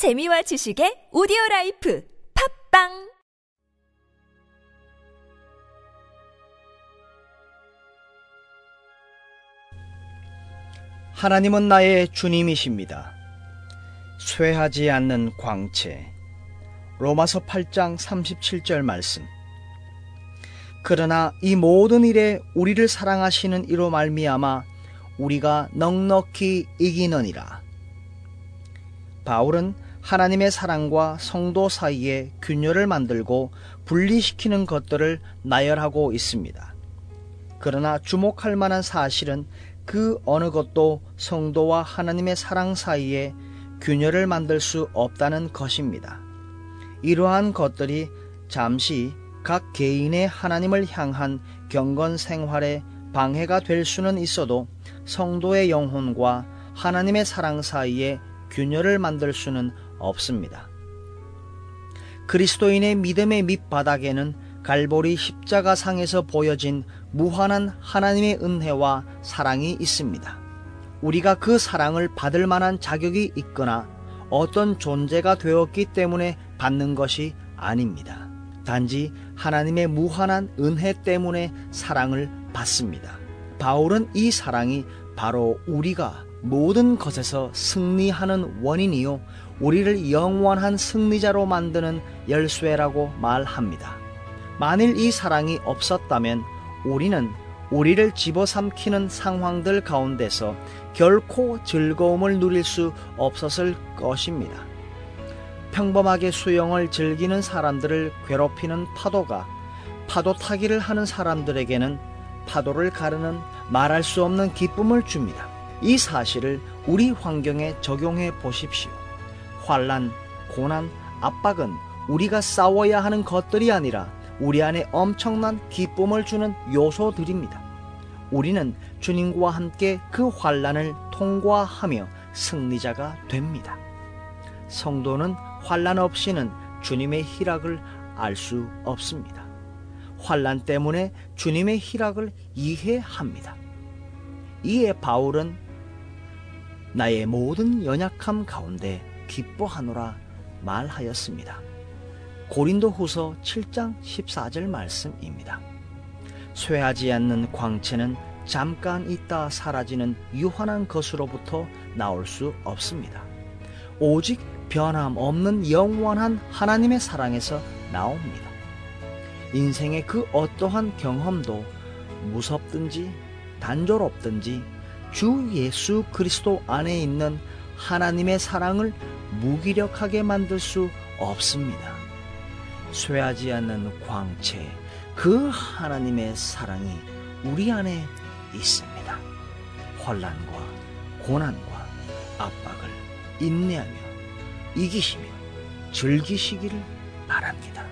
재미와 지식의 오디오 라이프 팟빵 하나님은 나의 주님이십니다. 쇠하지 않는 광채. 로마서 8장 37절 말씀. 그러나 이 모든 일에 우리를 사랑하시는 이로 말미암아 우리가 넉넉히 이기느니라. 바울은 하나님의 사랑과 성도 사이에 균열을 만들고 분리시키는 것들을 나열하고 있습니다. 그러나 주목할 만한 사실은 그 어느 것도 성도와 하나님의 사랑 사이에 균열을 만들 수 없다는 것입니다. 이러한 것들이 잠시 각 개인의 하나님을 향한 경건 생활에 방해가 될 수는 있어도 성도의 영혼과 하나님의 사랑 사이에 균열을 만들 수는 없습니다. 그리스도인의 믿음의 밑바닥에는 갈보리 십자가 상에서 보여진 무한한 하나님의 은혜와 사랑이 있습니다. 우리가 그 사랑을 받을 만한 자격이 있거나 어떤 존재가 되었기 때문에 받는 것이 아닙니다. 단지 하나님의 무한한 은혜 때문에 사랑을 받습니다. 바울은 이 사랑이 바로 우리가 모든 것에서 승리하는 원인이요. 우리를 영원한 승리자로 만드는 열쇠라고 말합니다. 만일 이 사랑이 없었다면 우리는 우리를 집어삼키는 상황들 가운데서 결코 즐거움을 누릴 수 없었을 것입니다. 평범하게 수영을 즐기는 사람들을 괴롭히는 파도가 파도 타기를 하는 사람들에게는 파도를 가르는 말할 수 없는 기쁨을 줍니다. 이 사실을 우리 환경에 적용해 보십시오. 환란, 고난, 압박은 우리가 싸워야 하는 것들이 아니라 우리 안에 엄청난 기쁨을 주는 요소들입니다. 우리는 주님과 함께 그 환란을 통과하며 승리자가 됩니다. 성도는 환란 없이는 주님의 희락을 알 수 없습니다. 환란 때문에 주님의 희락을 이해합니다. 이에 바울은 나의 모든 연약함 가운데 기뻐하노라 말하였습니다. 고린도 후서 7장 14절 말씀입니다. 쇠하지 않는 광채는 잠깐 있다 사라지는 유한한 것으로부터 나올 수 없습니다. 오직 변함없는 영원한 하나님의 사랑에서 나옵니다. 인생의 그 어떠한 경험도 무섭든지 단조롭든지 주 예수 그리스도 안에 있는 하나님의 사랑을 무기력하게 만들 수 없습니다. 쇠하지 않는 광채, 그 하나님의 사랑이 우리 안에 있습니다. 환란과 고난과 압박을 인내하며 이기시며 즐기시기를 바랍니다.